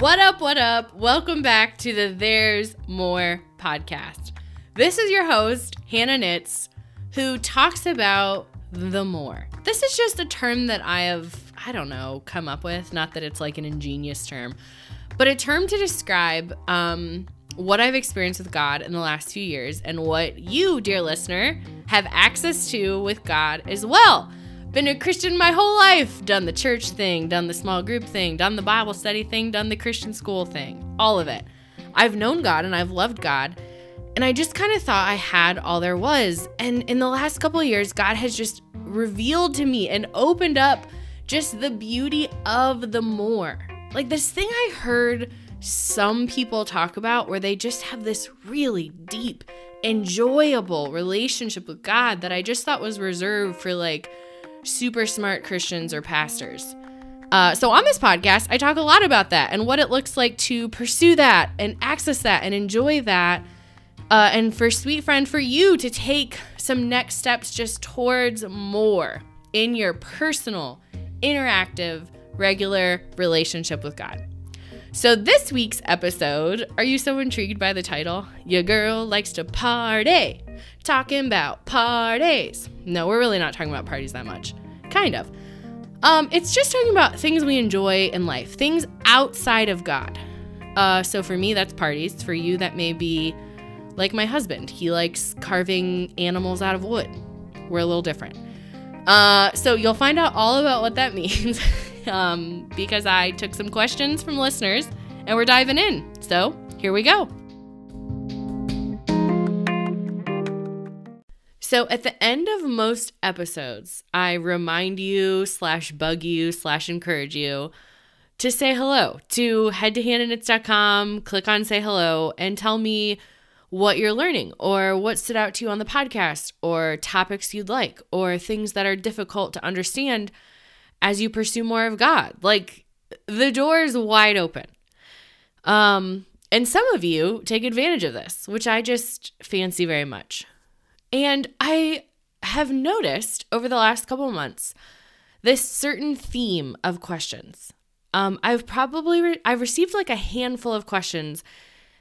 What up, what up? Welcome back to the There's More podcast. This is your host, Hannah Nitz, who talks about the more. This is just a term that I have, I don't know, come up with. Not that it's like an ingenious term, but a term to describe um, what I've experienced with God in the last few years and what you, dear listener, have access to with God as well. Been a Christian my whole life, done the church thing, done the small group thing, done the Bible study thing, done the Christian school thing, all of it. I've known God and I've loved God. And I just kind of thought I had all there was. And in the last couple years, God has just revealed to me and opened up just the beauty of the more. Like this thing I heard some people talk about where they just have this really deep, enjoyable relationship with God that I just thought was reserved for like super smart Christians or pastors. Uh, so, on this podcast, I talk a lot about that and what it looks like to pursue that and access that and enjoy that. Uh, and for Sweet Friend, for you to take some next steps just towards more in your personal, interactive, regular relationship with God. So, this week's episode, are you so intrigued by the title? Your girl likes to party. Talking about parties. No, we're really not talking about parties that much. Kind of. Um, it's just talking about things we enjoy in life, things outside of God. Uh, so, for me, that's parties. For you, that may be like my husband. He likes carving animals out of wood. We're a little different. Uh, so, you'll find out all about what that means um, because I took some questions from listeners and we're diving in. So here we go. So at the end of most episodes, I remind you slash bug you slash encourage you to say hello, to head to hannahknits.com, click on say hello, and tell me what you're learning or what stood out to you on the podcast or topics you'd like or things that are difficult to understand as you pursue more of God. Like the door is wide open. Um, and some of you take advantage of this, which I just fancy very much. And I have noticed over the last couple months this certain theme of questions. Um, I've probably re- I've received like a handful of questions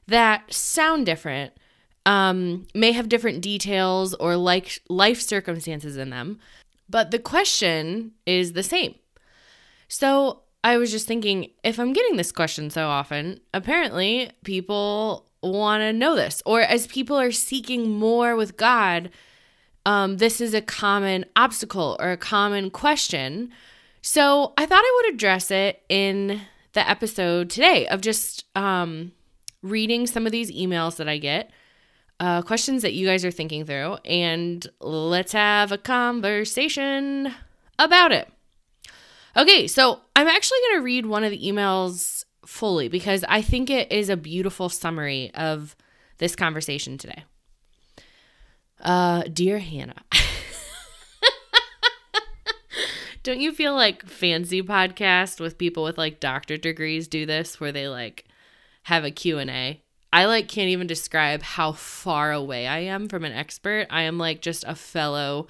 that sound different, um, may have different details or like life circumstances in them, but the question is the same. So I was just thinking if I'm getting this question so often, apparently people want to know this. Or as people are seeking more with God, um, this is a common obstacle or a common question. So I thought I would address it in the episode today of just um, reading some of these emails that I get uh, questions that you guys are thinking through, and let's have a conversation about it. Okay, so I'm actually going to read one of the emails fully because I think it is a beautiful summary of this conversation today. Uh, dear Hannah. Don't you feel like fancy podcast with people with like doctorate degrees do this where they like have a Q&A? I like can't even describe how far away I am from an expert. I am like just a fellow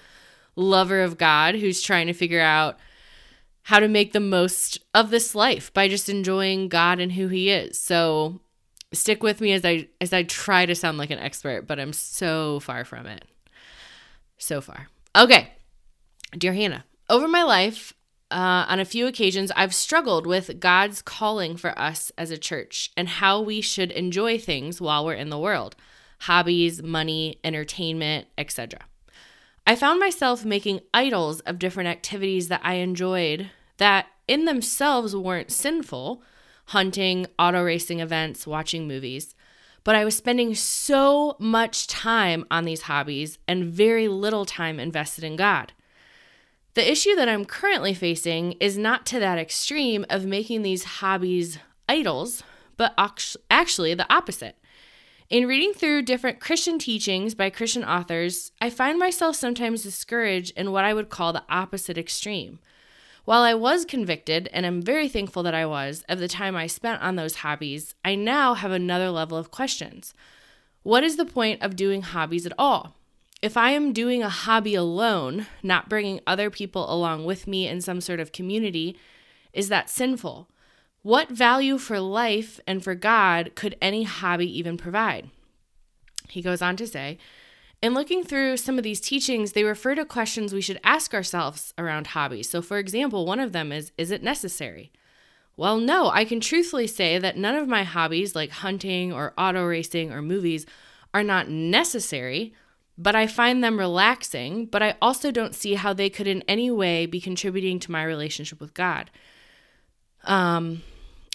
lover of God who's trying to figure out how to make the most of this life by just enjoying God and who he is. So stick with me as I as I try to sound like an expert, but I'm so far from it. So far. Okay. Dear Hannah, over my life, uh, on a few occasions, I've struggled with God's calling for us as a church and how we should enjoy things while we're in the world hobbies, money, entertainment, etc. I found myself making idols of different activities that I enjoyed that in themselves weren't sinful hunting, auto racing events, watching movies. But I was spending so much time on these hobbies and very little time invested in God. The issue that I'm currently facing is not to that extreme of making these hobbies idols, but actually the opposite. In reading through different Christian teachings by Christian authors, I find myself sometimes discouraged in what I would call the opposite extreme. While I was convicted, and I'm very thankful that I was, of the time I spent on those hobbies, I now have another level of questions. What is the point of doing hobbies at all? If I am doing a hobby alone, not bringing other people along with me in some sort of community, is that sinful? What value for life and for God could any hobby even provide? He goes on to say, in looking through some of these teachings, they refer to questions we should ask ourselves around hobbies. So, for example, one of them is Is it necessary? Well, no, I can truthfully say that none of my hobbies, like hunting or auto racing or movies, are not necessary, but I find them relaxing. But I also don't see how they could in any way be contributing to my relationship with God. Um,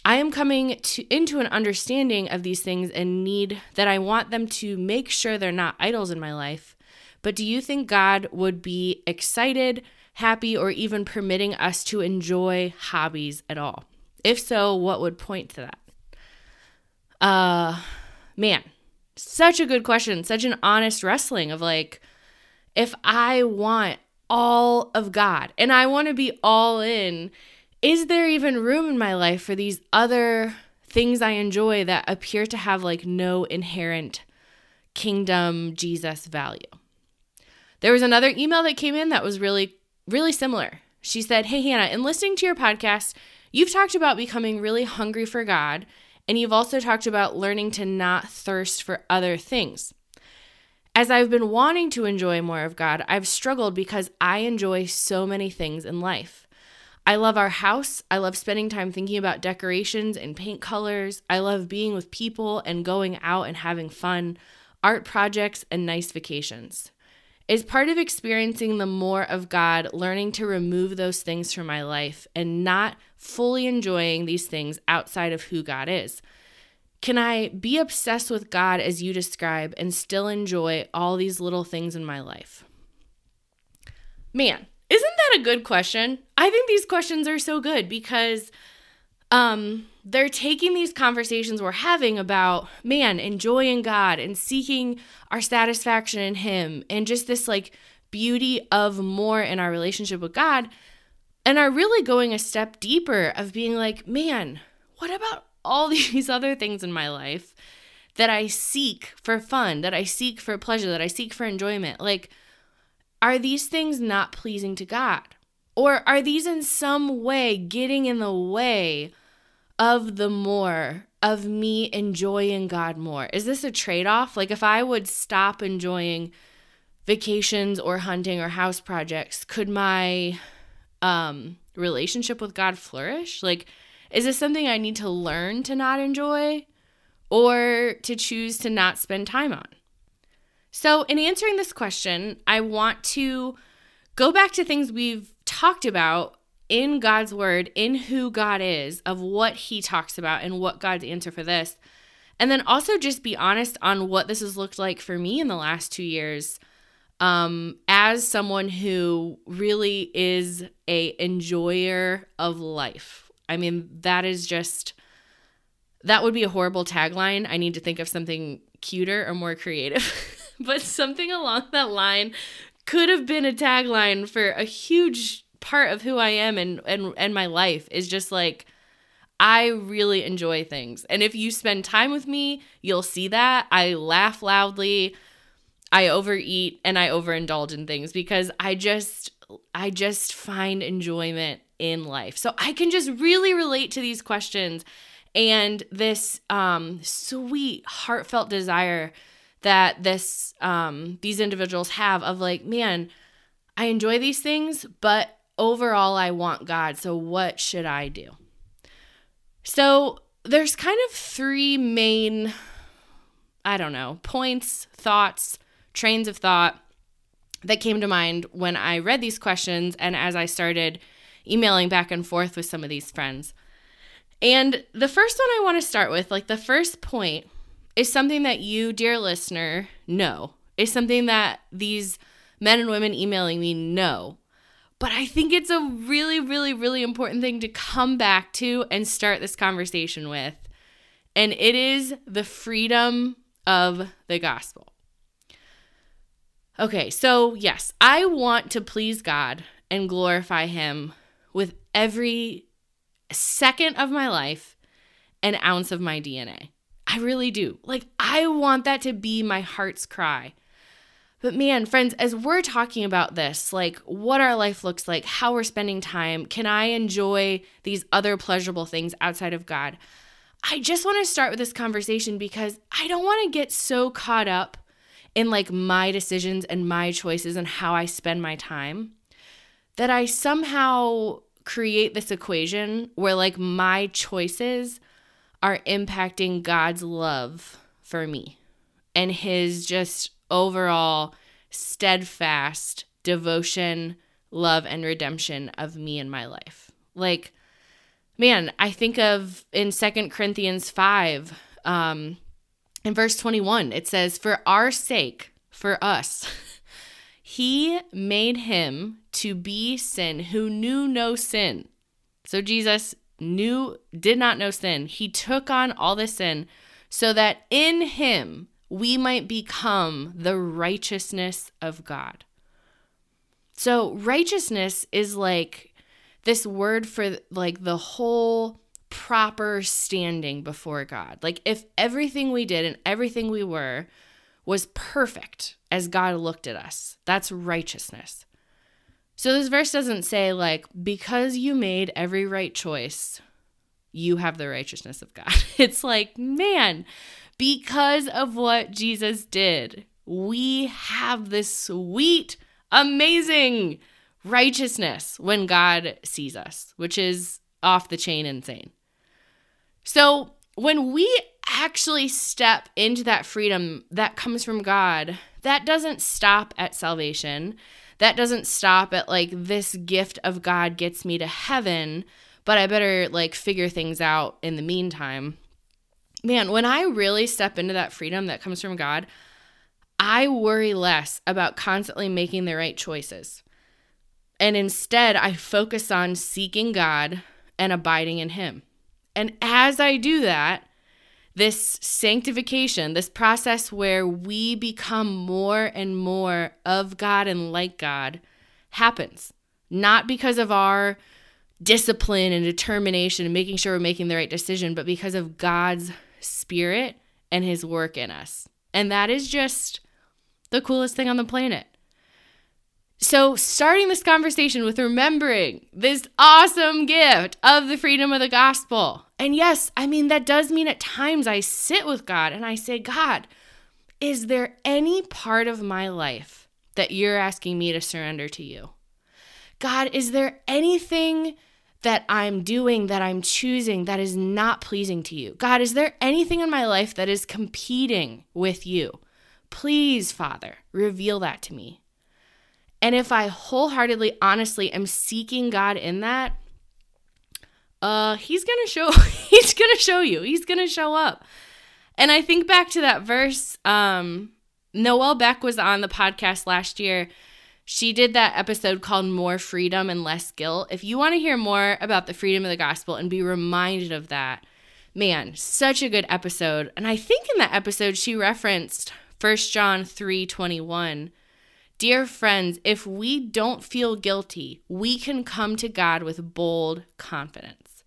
I am coming to, into an understanding of these things and need that I want them to make sure they're not idols in my life. But do you think God would be excited, happy, or even permitting us to enjoy hobbies at all? If so, what would point to that? Uh, man, such a good question. Such an honest wrestling of like, if I want all of God and I want to be all in is there even room in my life for these other things I enjoy that appear to have like no inherent kingdom Jesus value? There was another email that came in that was really, really similar. She said, Hey, Hannah, in listening to your podcast, you've talked about becoming really hungry for God, and you've also talked about learning to not thirst for other things. As I've been wanting to enjoy more of God, I've struggled because I enjoy so many things in life. I love our house. I love spending time thinking about decorations and paint colors. I love being with people and going out and having fun, art projects, and nice vacations. Is part of experiencing the more of God learning to remove those things from my life and not fully enjoying these things outside of who God is? Can I be obsessed with God as you describe and still enjoy all these little things in my life? Man, isn't that a good question? I think these questions are so good because um they're taking these conversations we're having about man enjoying God and seeking our satisfaction in him and just this like beauty of more in our relationship with God and are really going a step deeper of being like, man, what about all these other things in my life that I seek for fun, that I seek for pleasure, that I seek for enjoyment? Like are these things not pleasing to God? Or are these in some way getting in the way of the more, of me enjoying God more? Is this a trade off? Like, if I would stop enjoying vacations or hunting or house projects, could my um, relationship with God flourish? Like, is this something I need to learn to not enjoy or to choose to not spend time on? So, in answering this question, I want to go back to things we've talked about in God's word, in who God is, of what he talks about and what God's answer for this. And then also just be honest on what this has looked like for me in the last two years um, as someone who really is a enjoyer of life. I mean, that is just that would be a horrible tagline. I need to think of something cuter or more creative. but something along that line could have been a tagline for a huge part of who I am and and and my life is just like I really enjoy things. And if you spend time with me, you'll see that. I laugh loudly, I overeat and I overindulge in things because I just I just find enjoyment in life. So I can just really relate to these questions and this um sweet heartfelt desire that this um these individuals have of like man i enjoy these things but overall i want god so what should i do so there's kind of three main i don't know points thoughts trains of thought that came to mind when i read these questions and as i started emailing back and forth with some of these friends and the first one i want to start with like the first point is something that you, dear listener, know. Is something that these men and women emailing me know. But I think it's a really, really, really important thing to come back to and start this conversation with. And it is the freedom of the gospel. Okay, so yes, I want to please God and glorify Him with every second of my life and ounce of my DNA. I really do. Like, I want that to be my heart's cry. But man, friends, as we're talking about this, like what our life looks like, how we're spending time, can I enjoy these other pleasurable things outside of God? I just want to start with this conversation because I don't want to get so caught up in like my decisions and my choices and how I spend my time that I somehow create this equation where like my choices are impacting God's love for me and his just overall steadfast devotion, love, and redemption of me in my life. Like, man, I think of in Second Corinthians 5, um, in verse 21, it says, For our sake, for us, he made him to be sin who knew no sin. So Jesus knew, did not know sin. He took on all the sin so that in him we might become the righteousness of God. So, righteousness is like this word for like the whole proper standing before God. Like, if everything we did and everything we were was perfect as God looked at us, that's righteousness. So, this verse doesn't say, like, because you made every right choice, you have the righteousness of God. It's like, man, because of what Jesus did, we have this sweet, amazing righteousness when God sees us, which is off the chain insane. So, when we actually step into that freedom that comes from God, that doesn't stop at salvation. That doesn't stop at like this gift of God gets me to heaven, but I better like figure things out in the meantime man, when I really step into that freedom that comes from God, I worry less about constantly making the right choices. And instead, I focus on seeking God and abiding in Him. And as I do that, this sanctification, this process where we become more and more of God and like God, happens. Not because of our discipline and determination and making sure we're making the right decision, but because of God's spirit and his work in us. And that is just the coolest thing on the planet. So, starting this conversation with remembering this awesome gift of the freedom of the gospel. And yes, I mean, that does mean at times I sit with God and I say, God, is there any part of my life that you're asking me to surrender to you? God, is there anything that I'm doing, that I'm choosing, that is not pleasing to you? God, is there anything in my life that is competing with you? Please, Father, reveal that to me. And if I wholeheartedly, honestly am seeking God in that, uh, he's gonna show he's gonna show you. He's gonna show up. And I think back to that verse, um, Noel Beck was on the podcast last year she did that episode called More Freedom and Less Guilt. If you want to hear more about the freedom of the gospel and be reminded of that, man, such a good episode. And I think in that episode she referenced 1 John 3:21. Dear friends, if we don't feel guilty, we can come to God with bold confidence.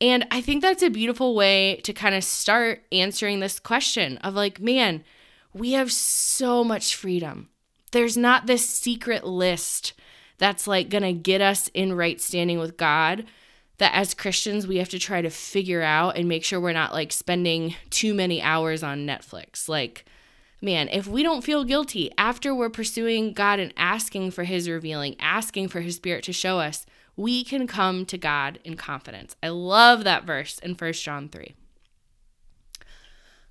And I think that's a beautiful way to kind of start answering this question of like, man, we have so much freedom there's not this secret list that's like going to get us in right standing with God that as Christians we have to try to figure out and make sure we're not like spending too many hours on Netflix. Like, man, if we don't feel guilty after we're pursuing God and asking for His revealing, asking for His Spirit to show us, we can come to God in confidence. I love that verse in 1 John 3.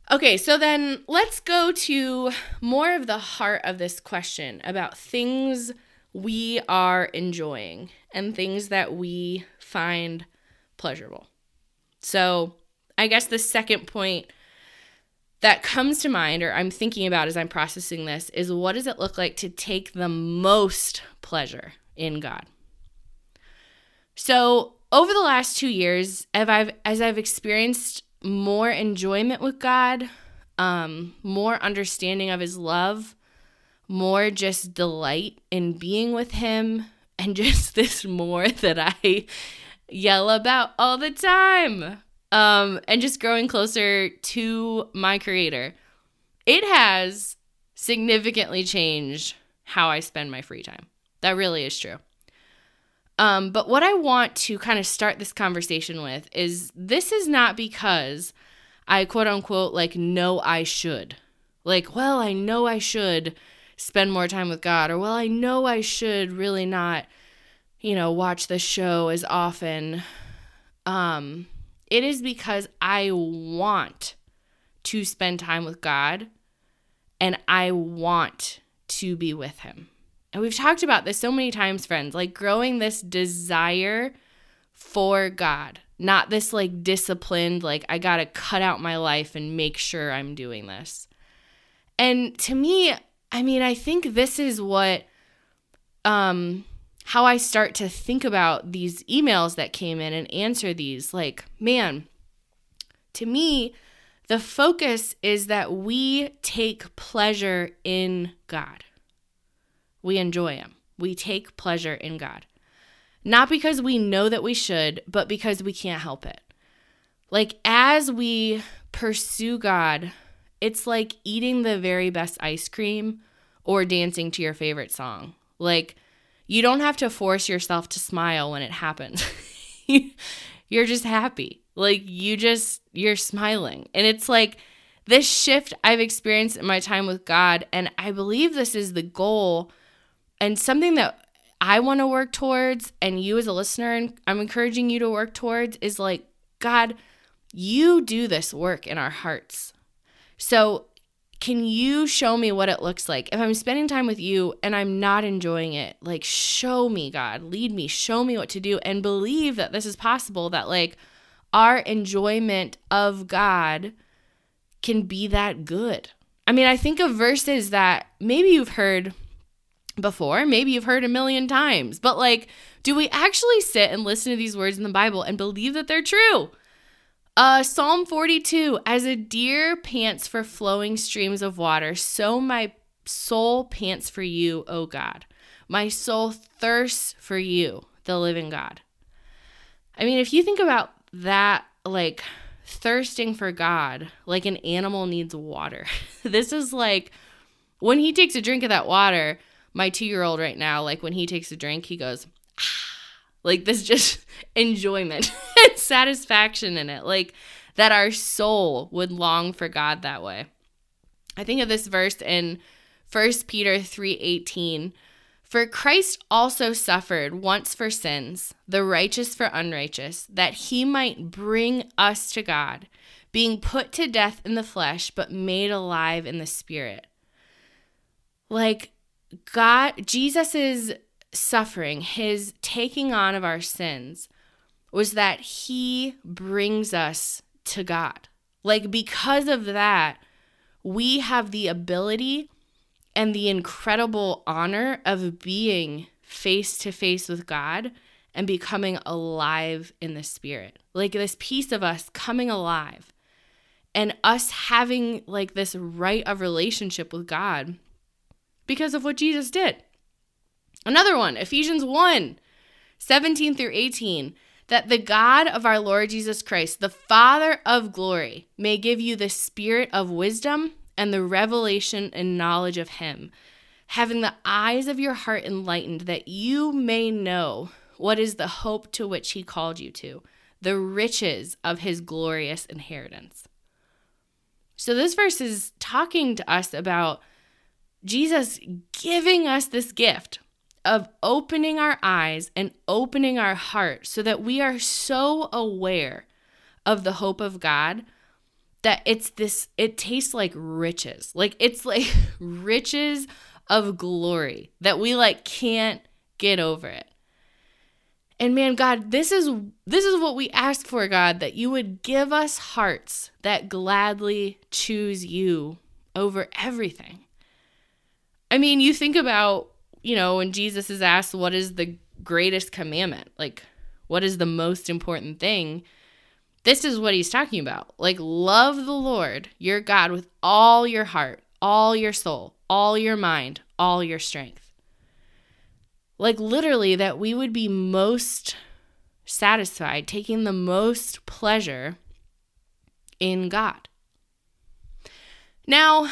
Okay, so then let's go to more of the heart of this question about things we are enjoying and things that we find pleasurable. So, I guess the second point that comes to mind or I'm thinking about as I'm processing this is what does it look like to take the most pleasure in God? So, over the last 2 years, as I've as I've experienced more enjoyment with God, um, more understanding of His love, more just delight in being with Him, and just this more that I yell about all the time. Um, and just growing closer to my Creator. It has significantly changed how I spend my free time. That really is true. Um, but what I want to kind of start this conversation with is this is not because I quote unquote like know I should. Like, well, I know I should spend more time with God, or well, I know I should really not, you know, watch the show as often. Um, it is because I want to spend time with God and I want to be with Him. And we've talked about this so many times, friends, like growing this desire for God, not this like disciplined, like I got to cut out my life and make sure I'm doing this. And to me, I mean, I think this is what, um, how I start to think about these emails that came in and answer these. Like, man, to me, the focus is that we take pleasure in God. We enjoy Him. We take pleasure in God. Not because we know that we should, but because we can't help it. Like, as we pursue God, it's like eating the very best ice cream or dancing to your favorite song. Like, you don't have to force yourself to smile when it happens. You're just happy. Like you just you're smiling. And it's like this shift I've experienced in my time with God and I believe this is the goal and something that I want to work towards and you as a listener and I'm encouraging you to work towards is like God, you do this work in our hearts. So can you show me what it looks like? If I'm spending time with you and I'm not enjoying it, like show me, God, lead me, show me what to do, and believe that this is possible, that like our enjoyment of God can be that good. I mean, I think of verses that maybe you've heard before, maybe you've heard a million times, but like, do we actually sit and listen to these words in the Bible and believe that they're true? Uh, Psalm 42 As a deer pants for flowing streams of water, so my soul pants for you, O God. My soul thirsts for you, the living God. I mean, if you think about that like thirsting for God like an animal needs water. this is like when he takes a drink of that water, my 2-year-old right now like when he takes a drink, he goes ah, like this just enjoyment and satisfaction in it. Like that our soul would long for God that way. I think of this verse in 1 Peter 3:18 for Christ also suffered once for sins, the righteous for unrighteous, that he might bring us to God, being put to death in the flesh, but made alive in the spirit. Like God, Jesus's suffering, his taking on of our sins, was that he brings us to God. Like, because of that, we have the ability and the incredible honor of being face to face with God and becoming alive in the spirit. Like this piece of us coming alive and us having like this right of relationship with God because of what Jesus did. Another one, Ephesians 1 17 through 18 that the God of our Lord Jesus Christ, the Father of glory, may give you the spirit of wisdom and the revelation and knowledge of Him, having the eyes of your heart enlightened, that you may know what is the hope to which He called you to, the riches of His glorious inheritance. So, this verse is talking to us about Jesus giving us this gift of opening our eyes and opening our heart so that we are so aware of the hope of God that it's this it tastes like riches. Like it's like riches of glory that we like can't get over it. And man god this is this is what we ask for god that you would give us hearts that gladly choose you over everything. I mean you think about you know when jesus is asked what is the greatest commandment like what is the most important thing this is what he's talking about. Like, love the Lord your God with all your heart, all your soul, all your mind, all your strength. Like, literally, that we would be most satisfied, taking the most pleasure in God. Now,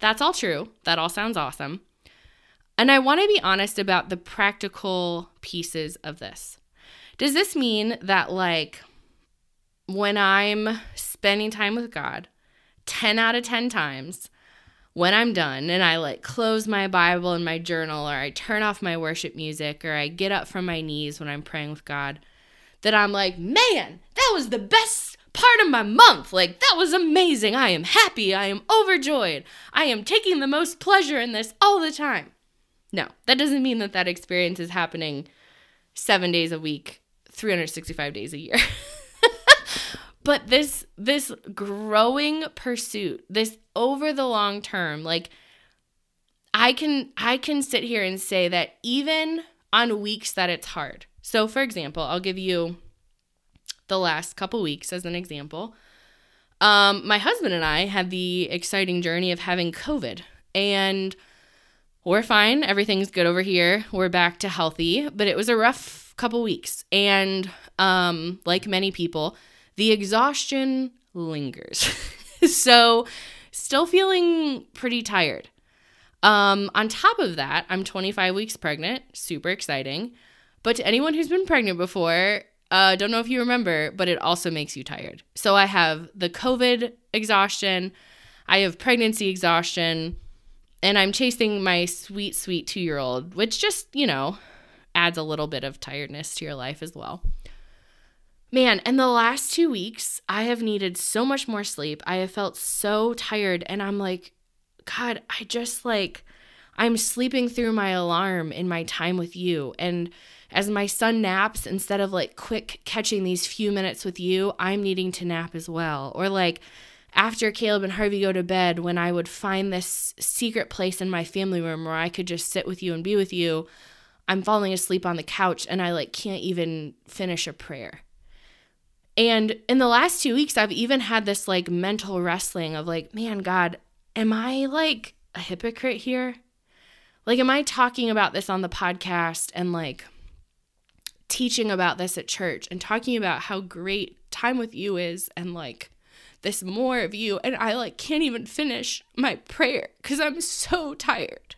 that's all true. That all sounds awesome. And I want to be honest about the practical pieces of this. Does this mean that, like, when I'm spending time with God, 10 out of 10 times, when I'm done and I like close my Bible and my journal, or I turn off my worship music, or I get up from my knees when I'm praying with God, that I'm like, man, that was the best part of my month. Like, that was amazing. I am happy. I am overjoyed. I am taking the most pleasure in this all the time. No, that doesn't mean that that experience is happening seven days a week, 365 days a year. but this this growing pursuit, this over the long term, like I can I can sit here and say that even on weeks that it's hard. So for example, I'll give you the last couple weeks as an example. Um, my husband and I had the exciting journey of having COVID and we're fine. Everything's good over here. We're back to healthy, but it was a rough couple weeks. And um, like many people, the exhaustion lingers. so, still feeling pretty tired. Um, on top of that, I'm 25 weeks pregnant, super exciting. But to anyone who's been pregnant before, uh, don't know if you remember, but it also makes you tired. So I have the COVID exhaustion, I have pregnancy exhaustion, and I'm chasing my sweet, sweet two year old, which just, you know, adds a little bit of tiredness to your life as well. Man, and the last two weeks, I have needed so much more sleep. I have felt so tired, and I'm like, God, I just like, I'm sleeping through my alarm in my time with you. And as my son naps, instead of like quick catching these few minutes with you, I'm needing to nap as well. Or like, after Caleb and Harvey go to bed, when I would find this secret place in my family room where I could just sit with you and be with you, I'm falling asleep on the couch and I like can't even finish a prayer. And in the last two weeks, I've even had this like mental wrestling of like, man, God, am I like a hypocrite here? Like, am I talking about this on the podcast and like teaching about this at church and talking about how great time with you is and like this more of you and I like can't even finish my prayer cuz I'm so tired.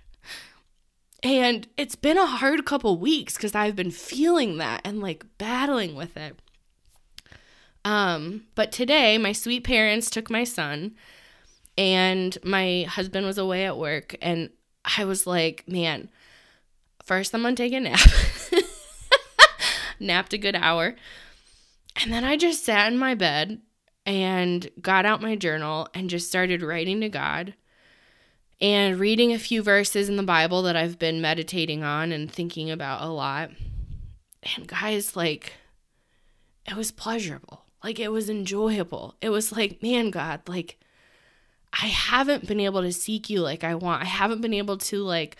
And it's been a hard couple weeks cuz I've been feeling that and like battling with it. Um but today my sweet parents took my son and my husband was away at work and I was like, man, first I'm to take a nap. Napped a good hour. And then I just sat in my bed and got out my journal and just started writing to God and reading a few verses in the Bible that I've been meditating on and thinking about a lot. And guys, like, it was pleasurable. Like, it was enjoyable. It was like, man, God, like, I haven't been able to seek you like I want. I haven't been able to, like,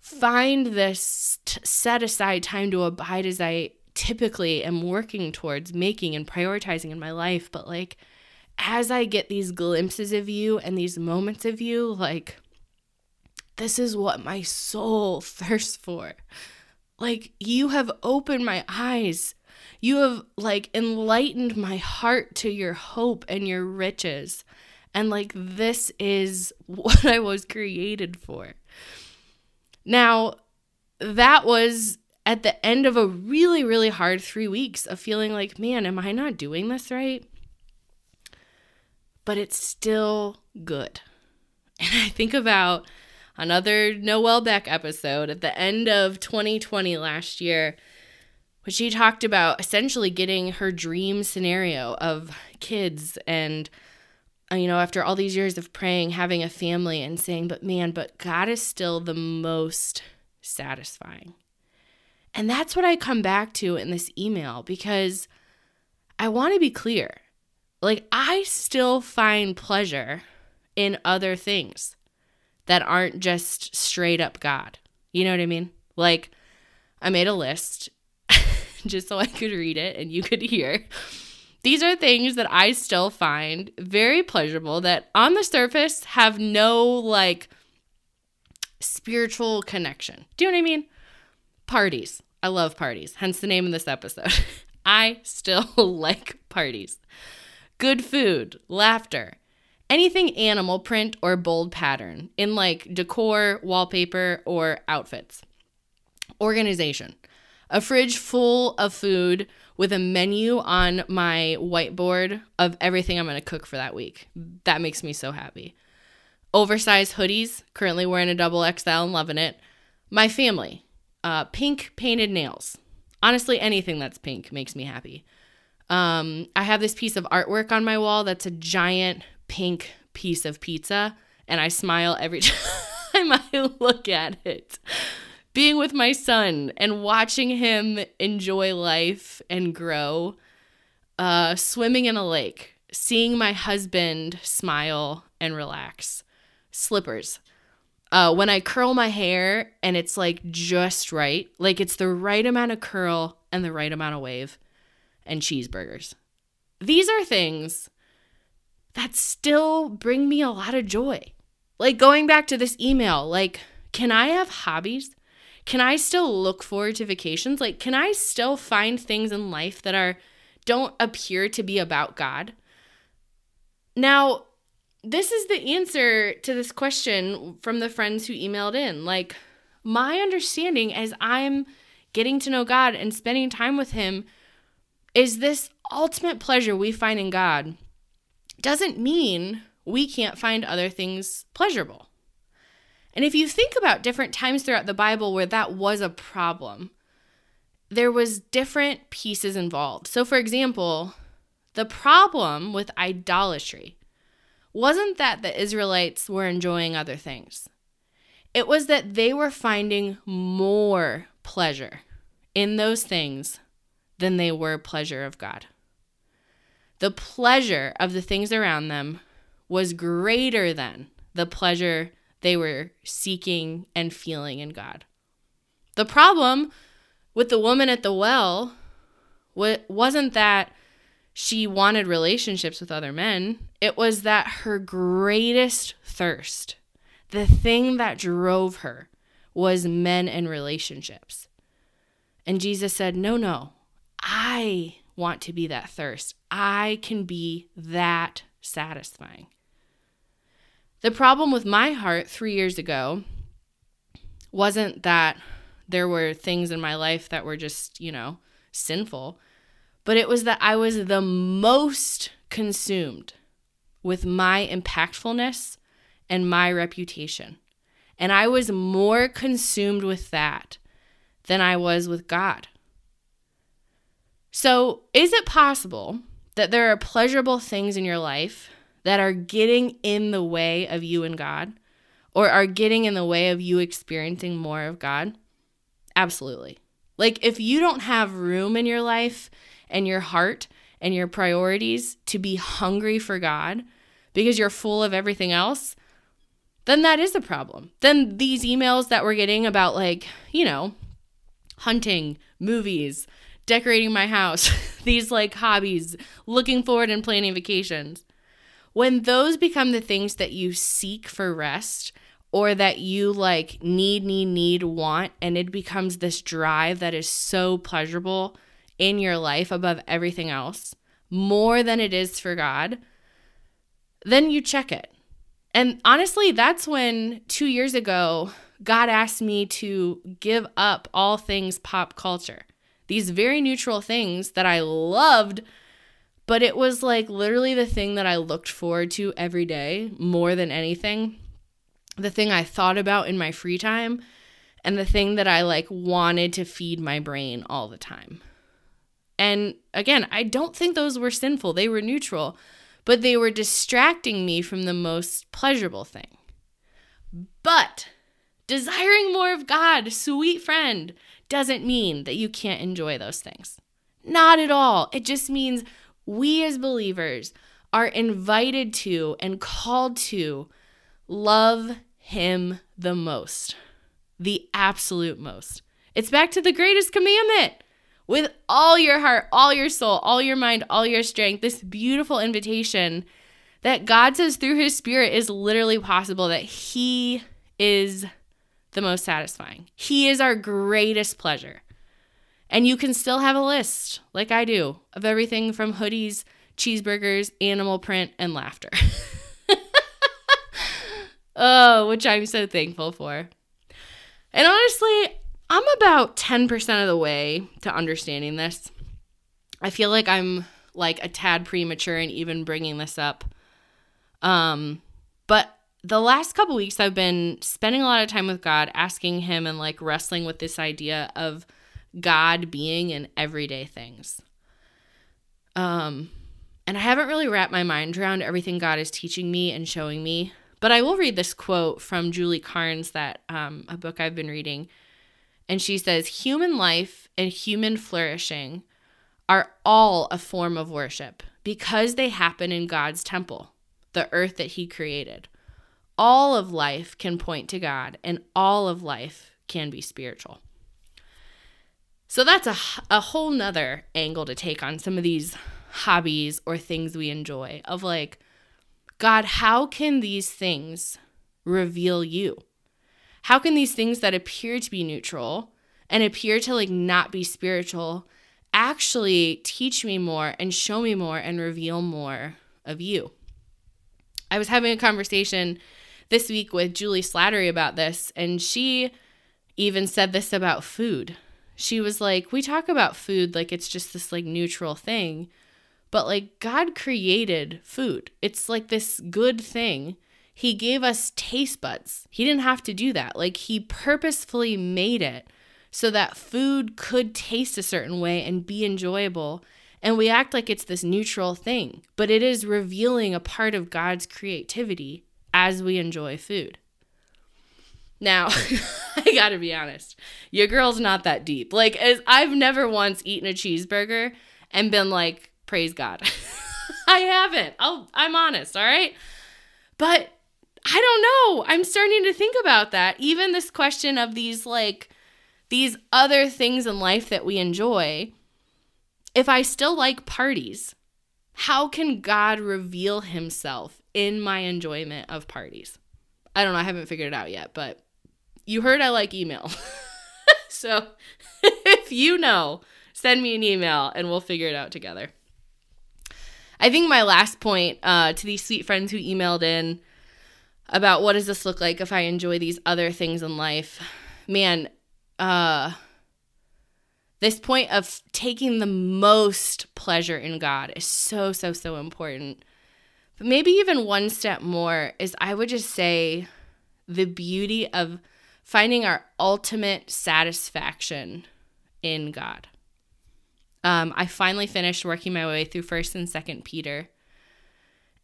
find this t- set aside time to abide as I typically am working towards making and prioritizing in my life. But like, as I get these glimpses of you and these moments of you, like, this is what my soul thirsts for. Like, you have opened my eyes. You have, like, enlightened my heart to your hope and your riches. And, like, this is what I was created for. Now, that was at the end of a really, really hard three weeks of feeling like, man, am I not doing this right? But it's still good. And I think about another Noel Beck episode at the end of 2020 last year, which she talked about essentially getting her dream scenario of kids and uh, you know, after all these years of praying, having a family and saying, but man, but God is still the most satisfying. And that's what I come back to in this email because I want to be clear. Like, I still find pleasure in other things that aren't just straight up God. You know what I mean? Like, I made a list just so I could read it and you could hear. These are things that I still find very pleasurable that on the surface have no like spiritual connection. Do you know what I mean? Parties. I love parties, hence the name of this episode. I still like parties. Good food, laughter, anything animal print or bold pattern in like decor, wallpaper, or outfits. Organization. A fridge full of food with a menu on my whiteboard of everything I'm going to cook for that week. That makes me so happy. Oversized hoodies, currently wearing a double XL and loving it. My family, uh, pink painted nails. Honestly, anything that's pink makes me happy. Um, I have this piece of artwork on my wall that's a giant pink piece of pizza, and I smile every time I look at it. Being with my son and watching him enjoy life and grow, uh, swimming in a lake, seeing my husband smile and relax, slippers. Uh, when I curl my hair and it's like just right, like it's the right amount of curl and the right amount of wave, and cheeseburgers. These are things that still bring me a lot of joy. Like going back to this email, like, can I have hobbies? Can I still look forward to vacations? Like, can I still find things in life that are don't appear to be about God? Now, this is the answer to this question from the friends who emailed in. Like, my understanding as I'm getting to know God and spending time with Him is this ultimate pleasure we find in God doesn't mean we can't find other things pleasurable. And if you think about different times throughout the Bible where that was a problem, there was different pieces involved. So for example, the problem with idolatry wasn't that the Israelites were enjoying other things. It was that they were finding more pleasure in those things than they were pleasure of God. The pleasure of the things around them was greater than the pleasure they were seeking and feeling in God. The problem with the woman at the well wasn't that she wanted relationships with other men, it was that her greatest thirst, the thing that drove her, was men and relationships. And Jesus said, No, no, I want to be that thirst. I can be that satisfying. The problem with my heart three years ago wasn't that there were things in my life that were just, you know, sinful, but it was that I was the most consumed with my impactfulness and my reputation. And I was more consumed with that than I was with God. So, is it possible that there are pleasurable things in your life that are getting in the way of you and God or are getting in the way of you experiencing more of God? Absolutely. Like, if you don't have room in your life and your heart and your priorities to be hungry for God because you're full of everything else, then that is a problem. Then these emails that we're getting about, like, you know, hunting, movies, decorating my house, these like hobbies, looking forward and planning vacations. When those become the things that you seek for rest or that you like need, need, need, want, and it becomes this drive that is so pleasurable in your life above everything else, more than it is for God, then you check it. And honestly, that's when two years ago, God asked me to give up all things pop culture these very neutral things that I loved, but it was like literally the thing that I looked forward to every day more than anything. The thing I thought about in my free time and the thing that I like wanted to feed my brain all the time. And again, I don't think those were sinful. They were neutral, but they were distracting me from the most pleasurable thing. But desiring more of God, sweet friend, doesn't mean that you can't enjoy those things. Not at all. It just means we as believers are invited to and called to love Him the most, the absolute most. It's back to the greatest commandment with all your heart, all your soul, all your mind, all your strength. This beautiful invitation that God says through His Spirit is literally possible, that He is the most satisfying. He is our greatest pleasure. And you can still have a list, like I do, of everything from hoodies, cheeseburgers, animal print, and laughter. Oh, which I'm so thankful for. And honestly, I'm about 10% of the way to understanding this. I feel like I'm like a tad premature in even bringing this up. Um, but the last couple weeks I've been spending a lot of time with God, asking him and like wrestling with this idea of God being in everyday things. Um, and I haven't really wrapped my mind around everything God is teaching me and showing me. But I will read this quote from Julie Carnes, that um, a book I've been reading. And she says, Human life and human flourishing are all a form of worship because they happen in God's temple, the earth that He created. All of life can point to God, and all of life can be spiritual. So that's a, a whole nother angle to take on some of these hobbies or things we enjoy of like, God, how can these things reveal you? How can these things that appear to be neutral and appear to like not be spiritual actually teach me more and show me more and reveal more of you? I was having a conversation this week with Juli Slattery about this, and she even said this about food she was like, We talk about food like it's just this like neutral thing, but like God created food. It's like this good thing. He gave us taste buds. He didn't have to do that. Like he purposefully made it so that food could taste a certain way and be enjoyable. And we act like it's this neutral thing, but it is revealing a part of God's creativity as we enjoy food. Now, I gotta be honest, your girl's not that deep. Like, as I've never once eaten a cheeseburger and been like, praise God. I haven't. I'll, I'm honest, all right? But I don't know. I'm starting to think about that. Even this question of these, like, these other things in life that we enjoy. If I still like parties, how can God reveal himself in my enjoyment of parties? I don't know. I haven't figured it out yet, but you heard I like email. so if you know, send me an email and we'll figure it out together. I think my last point uh, to these sweet friends who emailed in about what does this look like if I enjoy these other things in life, man, uh, this point of taking the most pleasure in God is so, so, so important. But maybe even one step more is I would just say the beauty of finding our ultimate satisfaction in God. Um, I finally finished working my way through First and Second Peter,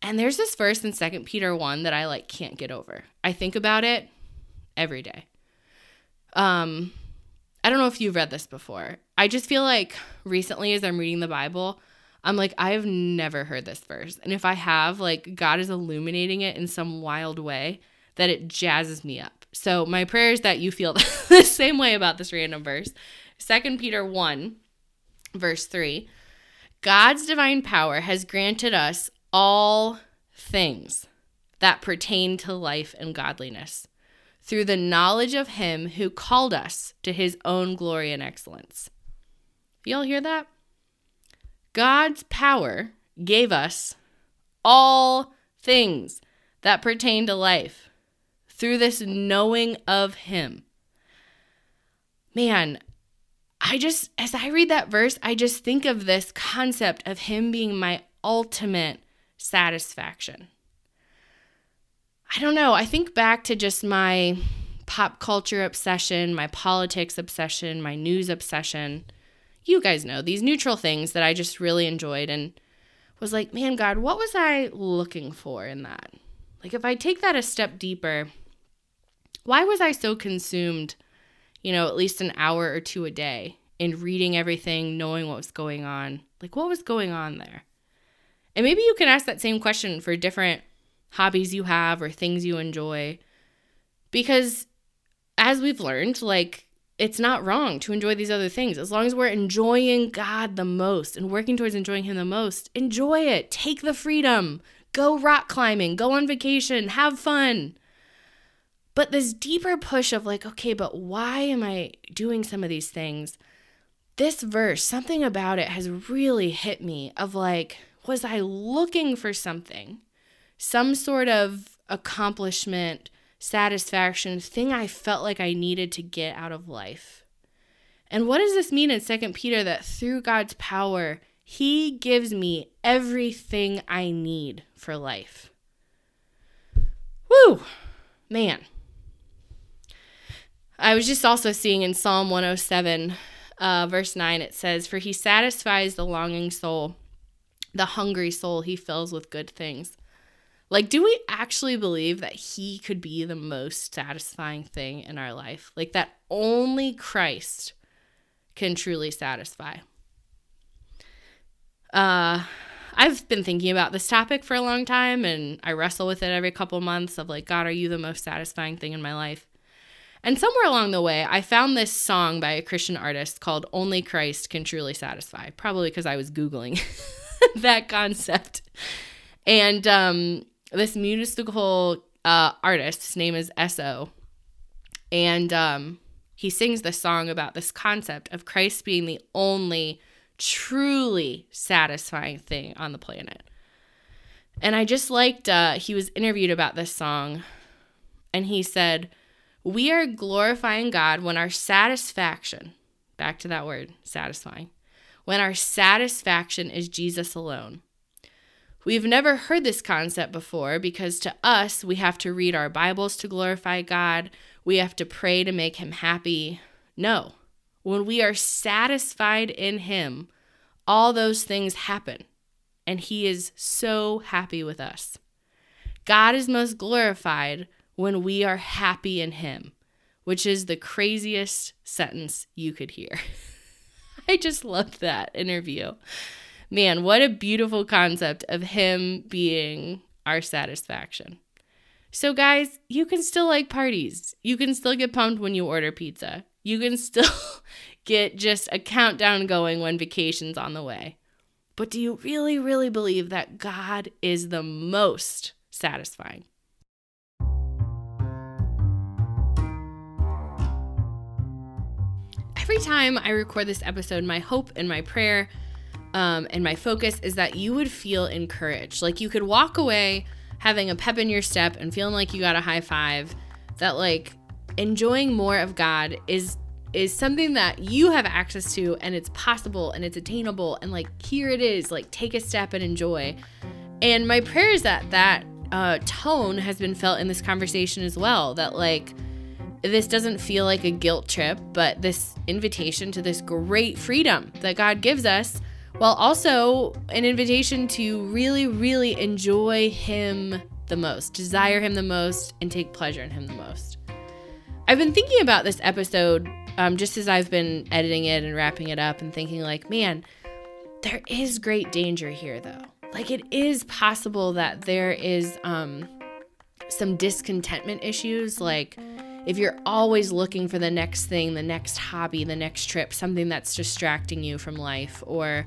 and there's this First and Second Peter one that I like can't get over. I think about it every day. Um, I don't know if you've read this before. I just feel like recently, as I'm reading the Bible, I'm like, I have never heard this verse. And if I have, like, God is illuminating it in some wild way that it jazzes me up. So my prayer is that you feel the same way about this random verse. Second Peter 1 verse 3. God's divine power has granted us all things that pertain to life and godliness through the knowledge of him who called us to his own glory and excellence. Y'all hear that? God's power gave us all things that pertain to life through this knowing of Him. Man, I just, as I read that verse, I just think of this concept of Him being my ultimate satisfaction. I don't know. I think back to just my pop culture obsession, my politics obsession, my news obsession. You guys know these neutral things that I just really enjoyed and was like, man, God, what was I looking for in that? Like, if I take that a step deeper, why was I so consumed, you know, at least an hour or two a day in reading everything, knowing what was going on? Like, what was going on there? And maybe you can ask that same question for different hobbies you have or things you enjoy. Because as we've learned, like, it's not wrong to enjoy these other things. As long as we're enjoying God the most and working towards enjoying Him the most, enjoy it. Take the freedom. Go rock climbing. Go on vacation. Have fun. But this deeper push of like, okay, but why am I doing some of these things? This verse, something about it has really hit me of like, was I looking for something? Some sort of accomplishment, satisfaction, thing I felt like I needed to get out of life. And what does this mean in 2 Peter that through God's power, He gives me everything I need for life? Woo! Man. I was just also seeing in Psalm 107, uh, verse 9, it says, For He satisfies the longing soul, the hungry soul He fills with good things. Like, do we actually believe that He could be the most satisfying thing in our life? Like, that only Christ can truly satisfy. Uh, I've been thinking about this topic for a long time and I wrestle with it every couple months of like, God, are you the most satisfying thing in my life? And somewhere along the way, I found this song by a Christian artist called Only Christ Can Truly Satisfy, probably because I was Googling that concept. And um, this musical uh, artist, his name is S.O. And um, he sings this song about this concept of Christ being the only truly satisfying thing on the planet. And I just liked, uh, he was interviewed about this song, and he said, We are glorifying God when our satisfaction, back to that word, satisfying, when our satisfaction is Jesus alone. We've never heard this concept before because to us, we have to read our Bibles to glorify God we have to pray to make him happy. No. When we are satisfied in him, all those things happen, and he is so happy with us. God is most glorified when we are happy in him, which is the craziest sentence you could hear. I just loved that interview. Man, what a beautiful concept of him being our satisfaction. So, guys, you can still like parties. You can still get pumped when you order pizza. You can still get just a countdown going when vacation's on the way. But do you really, really believe that God is the most satisfying? Every time I record this episode, my hope and my prayer um, and my focus is that you would feel encouraged. Like you could walk away having a pep in your step and feeling like you got a high five that like enjoying more of God is is something that you have access to and it's possible and it's attainable and like here it is like take a step and enjoy and my prayer is that that uh, tone has been felt in this conversation as well that like this doesn't feel like a guilt trip but this invitation to this great freedom that god gives us while also an invitation to really, really enjoy Him the most, desire Him the most, and take pleasure in Him the most. I've been thinking about this episode um, just as I've been editing it and wrapping it up and thinking, like, man, there is great danger here, though. Like, it is possible that there is um, some discontentment issues, like, if you're always looking for the next thing, the next hobby, the next trip, something that's distracting you from life, or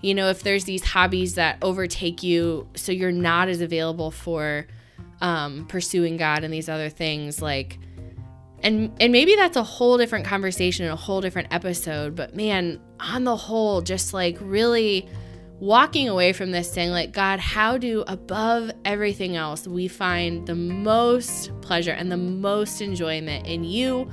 you know, if there's these hobbies that overtake you, so you're not as available for um, pursuing God and these other things, like, and and maybe that's a whole different conversation and a whole different episode. But man, on the whole, just like really walking away from this saying like god how do above everything else we find the most pleasure and the most enjoyment in you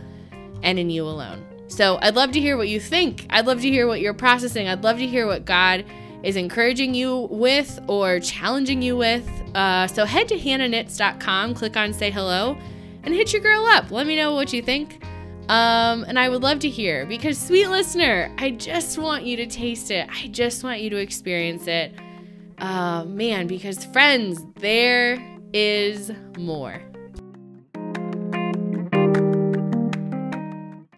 and in you alone so I'd love to hear what you think. I'd love to hear what you're processing. I'd love to hear what God is encouraging you with or challenging you with. Uh, so head to hannahknits.com, click on say hello, and hit your girl up. Let me know what you think. Um, and I would love to hear because, sweet listener, I just want you to taste it. I just want you to experience it. Uh, man, because friends, there is more.